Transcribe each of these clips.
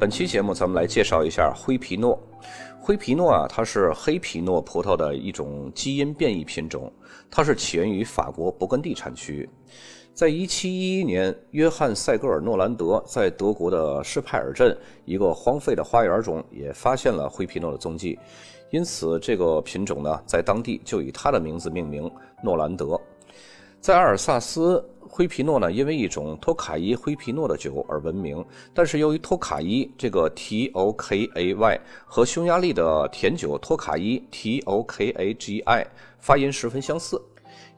本期节目，咱们来介绍一下灰皮诺。灰皮诺啊，它是黑皮诺葡萄的一种基因变异品种，它是起源于法国勃艮第产区。在1711年，约翰·塞格尔诺兰德在德国的施派尔镇一个荒废的花园中也发现了灰皮诺的踪迹，因此这个品种呢，在当地就以他的名字命名——诺兰德。在阿尔萨斯。灰皮诺呢，因为一种托卡伊灰皮诺的酒而闻名，但是由于托卡伊这个 T O K A Y 和匈牙利的甜酒托卡伊 T O K A G I 发音十分相似，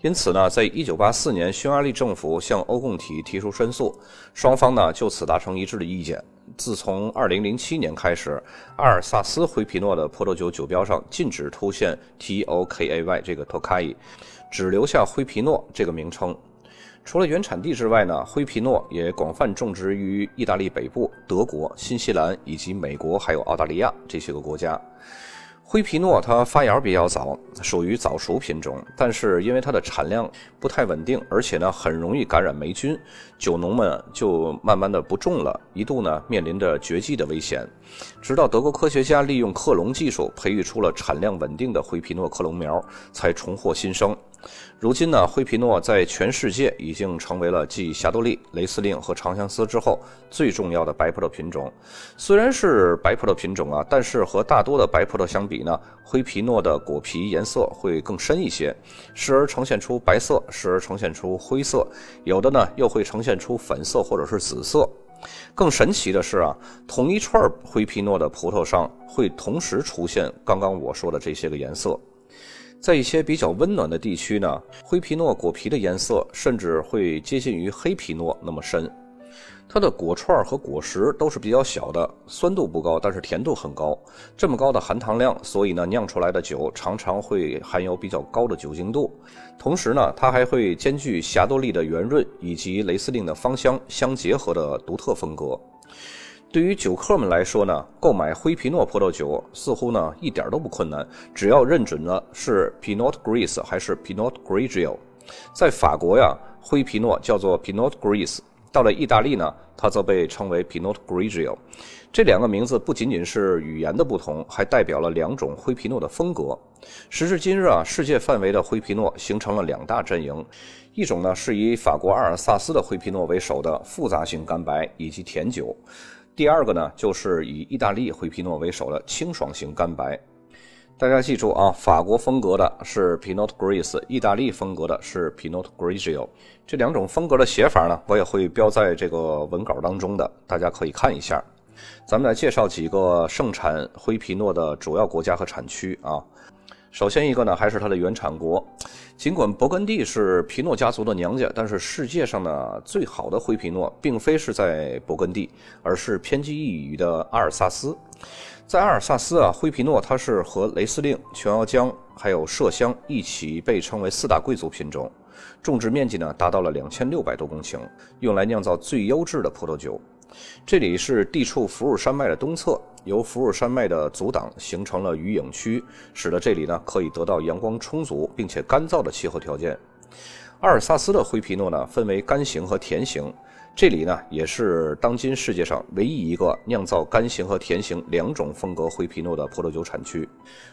因此呢，在一九八四年，匈牙利政府向欧共体提出申诉，双方呢就此达成一致的意见。自从二零零七年开始，阿尔萨斯灰皮诺的葡萄酒酒标上禁止出现 T O K A Y 这个托卡伊，只留下灰皮诺这个名称。除了原产地之外呢，灰皮诺也广泛种植于意大利北部、德国、新西兰以及美国，还有澳大利亚这些个国家。灰皮诺它发芽比较早，属于早熟品种，但是因为它的产量不太稳定，而且呢很容易感染霉菌，酒农们就慢慢的不种了，一度呢面临着绝迹的危险。直到德国科学家利用克隆技术培育出了产量稳定的灰皮诺克隆苗，才重获新生。如今呢，灰皮诺在全世界已经成为了继霞多丽、雷司令和长相思之后最重要的白葡萄品种。虽然是白葡萄品种啊，但是和大多的白葡萄相比呢，灰皮诺的果皮颜色会更深一些，时而呈现出白色，时而呈现出灰色，有的呢又会呈现出粉色或者是紫色。更神奇的是啊，同一串灰皮诺的葡萄上会同时出现刚刚我说的这些个颜色。在一些比较温暖的地区呢，灰皮诺果皮的颜色甚至会接近于黑皮诺那么深。它的果串和果实都是比较小的，酸度不高，但是甜度很高。这么高的含糖量，所以呢，酿出来的酒常常会含有比较高的酒精度。同时呢，它还会兼具霞多丽的圆润以及雷司令的芳香相结合的独特风格。对于酒客们来说呢，购买灰皮诺葡萄酒似乎呢一点都不困难，只要认准了是 Pinot Gris 还是 Pinot Grigio。在法国呀，灰皮诺叫做 Pinot Gris；到了意大利呢，它则被称为 Pinot Grigio。这两个名字不仅仅是语言的不同，还代表了两种灰皮诺的风格。时至今日啊，世界范围的灰皮诺形成了两大阵营，一种呢是以法国阿尔萨斯的灰皮诺为首的复杂型干白以及甜酒。第二个呢，就是以意大利灰皮诺为首的清爽型干白。大家记住啊，法国风格的是 Pinot Gris，意大利风格的是 Pinot Grigio。这两种风格的写法呢，我也会标在这个文稿当中的，大家可以看一下。咱们来介绍几个盛产灰皮诺的主要国家和产区啊。首先一个呢，还是它的原产国。尽管勃艮第是皮诺家族的娘家，但是世界上呢最好的灰皮诺，并非是在勃艮第，而是偏居一隅的阿尔萨斯。在阿尔萨斯啊，灰皮诺它是和雷司令、琼瑶浆还有麝香一起被称为四大贵族品种，种植面积呢达到了两千六百多公顷，用来酿造最优质的葡萄酒。这里是地处福尔山脉的东侧，由福尔山脉的阻挡形成了雨影区，使得这里呢可以得到阳光充足并且干燥的气候条件。阿尔萨斯的灰皮诺呢分为干型和甜型。这里呢，也是当今世界上唯一一个酿造干型和甜型两种风格灰皮诺的葡萄酒产区。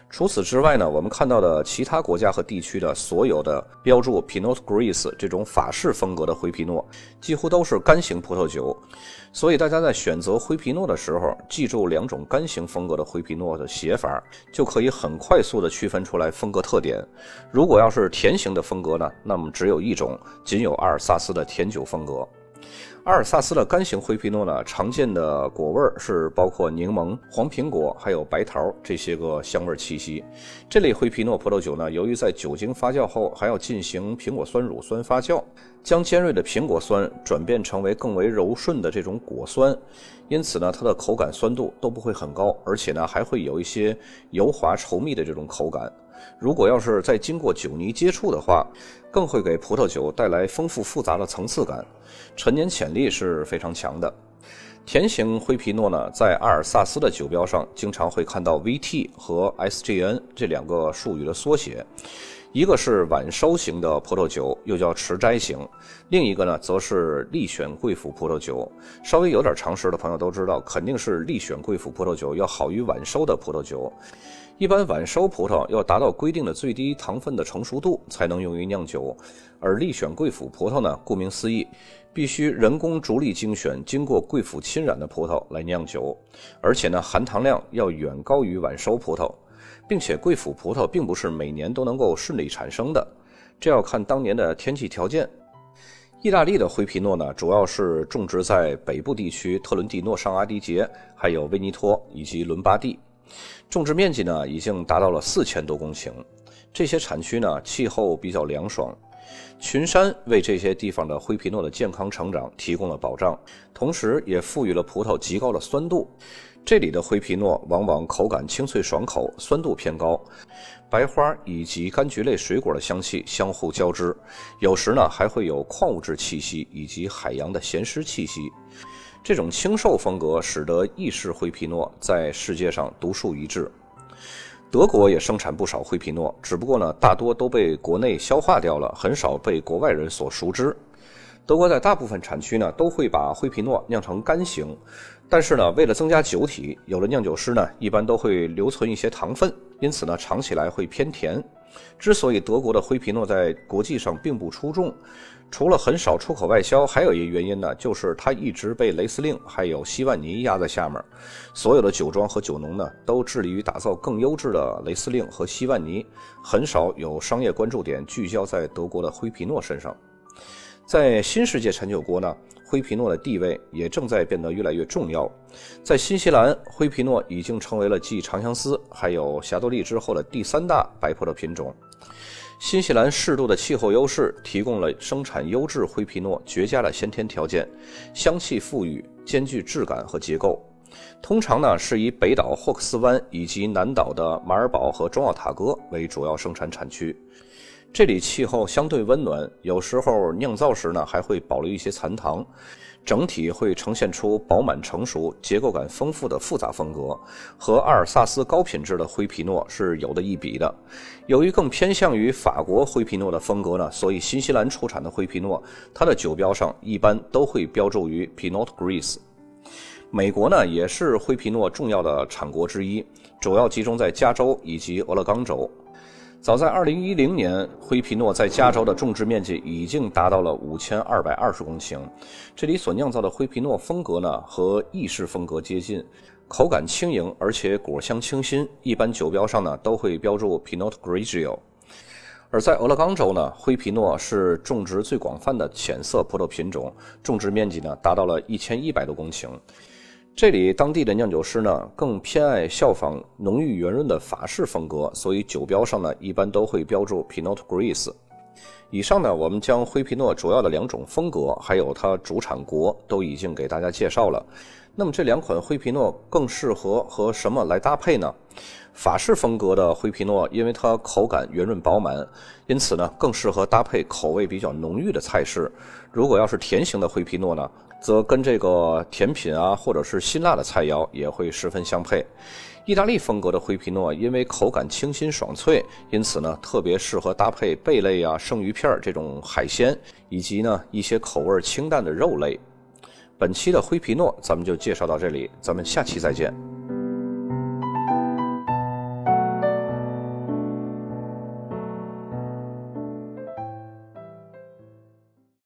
除此之外呢，我们看到的其他国家和地区的所有的标注 Pinot Gris 这种法式风格的灰皮诺，几乎都是干型葡萄酒。所以大家在选择灰皮诺的时候，记住两种干型风格的灰皮诺的写法，就可以很快速的区分出来风格特点。如果要是甜型的风格呢，那么只有一种，仅有阿尔萨斯的甜酒风格。阿尔萨斯的干型灰皮诺呢，常见的果味是包括柠檬、黄苹果，还有白桃这些个香味气息。这类灰皮诺葡萄酒呢，由于在酒精发酵后还要进行苹果酸乳酸发酵，将尖锐的苹果酸转变成为更为柔顺的这种果酸，因此呢，它的口感酸度都不会很高，而且呢，还会有一些油滑稠密的这种口感。如果要是再经过酒泥接触的话，更会给葡萄酒带来丰富复杂的层次感，陈年潜力是非常强的。甜型灰皮诺呢，在阿尔萨斯的酒标上经常会看到 VT 和 SGN 这两个术语的缩写，一个是晚收型的葡萄酒，又叫持斋型；另一个呢，则是力选贵腐葡萄酒。稍微有点常识的朋友都知道，肯定是力选贵腐葡萄酒要好于晚收的葡萄酒。一般晚收葡萄要达到规定的最低糖分的成熟度才能用于酿酒，而力选贵腐葡萄呢，顾名思义，必须人工逐粒精选、经过贵腐侵染的葡萄来酿酒，而且呢，含糖量要远高于晚收葡萄。并且贵腐葡萄并不是每年都能够顺利产生的，这要看当年的天气条件。意大利的灰皮诺呢，主要是种植在北部地区特伦蒂诺上阿迪杰、还有威尼托以及伦巴第，种植面积呢已经达到了四千多公顷。这些产区呢气候比较凉爽，群山为这些地方的灰皮诺的健康成长提供了保障，同时也赋予了葡萄极高的酸度。这里的灰皮诺往往口感清脆爽口，酸度偏高，白花以及柑橘类水果的香气相互交织，有时呢还会有矿物质气息以及海洋的咸湿气息。这种清瘦风格使得意式灰皮诺在世界上独树一帜。德国也生产不少灰皮诺，只不过呢大多都被国内消化掉了，很少被国外人所熟知。德国在大部分产区呢都会把灰皮诺酿成干型。但是呢，为了增加酒体，有的酿酒师呢一般都会留存一些糖分，因此呢尝起来会偏甜。之所以德国的灰皮诺在国际上并不出众，除了很少出口外销，还有一个原因呢，就是它一直被雷司令还有希万尼压在下面。所有的酒庄和酒农呢都致力于打造更优质的雷司令和希万尼，很少有商业关注点聚焦在德国的灰皮诺身上。在新世界产酒国呢。灰皮诺的地位也正在变得越来越重要。在新西兰，灰皮诺已经成为了继长相思还有霞多丽之后的第三大白葡萄品种。新西兰适度的气候优势提供了生产优质灰皮诺绝佳的先天条件，香气馥郁，兼具质感和结构。通常呢是以北岛霍克斯湾以及南岛的马尔堡和中奥塔哥为主要生产产区。这里气候相对温暖，有时候酿造时呢还会保留一些残糖，整体会呈现出饱满成熟、结构感丰富的复杂风格，和阿尔萨斯高品质的灰皮诺是有的一比的。由于更偏向于法国灰皮诺的风格呢，所以新西兰出产的灰皮诺，它的酒标上一般都会标注于 Pinot Gris。美国呢也是灰皮诺重要的产国之一，主要集中在加州以及俄勒冈州。早在2010年，灰皮诺在加州的种植面积已经达到了5220公顷。这里所酿造的灰皮诺风格呢，和意式风格接近，口感轻盈，而且果香清新。一般酒标上呢，都会标注 Pinot Grigio。而在俄勒冈州呢，灰皮诺是种植最广泛的浅色葡萄品种，种植面积呢达到了1100多公顷。这里当地的酿酒师呢，更偏爱效仿浓郁圆润的法式风格，所以酒标上呢一般都会标注 Pinot Gris。以上呢，我们将灰皮诺主要的两种风格，还有它主产国都已经给大家介绍了。那么这两款灰皮诺更适合和什么来搭配呢？法式风格的灰皮诺，因为它口感圆润饱满，因此呢更适合搭配口味比较浓郁的菜式。如果要是甜型的灰皮诺呢？则跟这个甜品啊，或者是辛辣的菜肴也会十分相配。意大利风格的灰皮诺，因为口感清新爽脆，因此呢特别适合搭配贝类啊、生鱼片这种海鲜，以及呢一些口味清淡的肉类。本期的灰皮诺咱们就介绍到这里，咱们下期再见。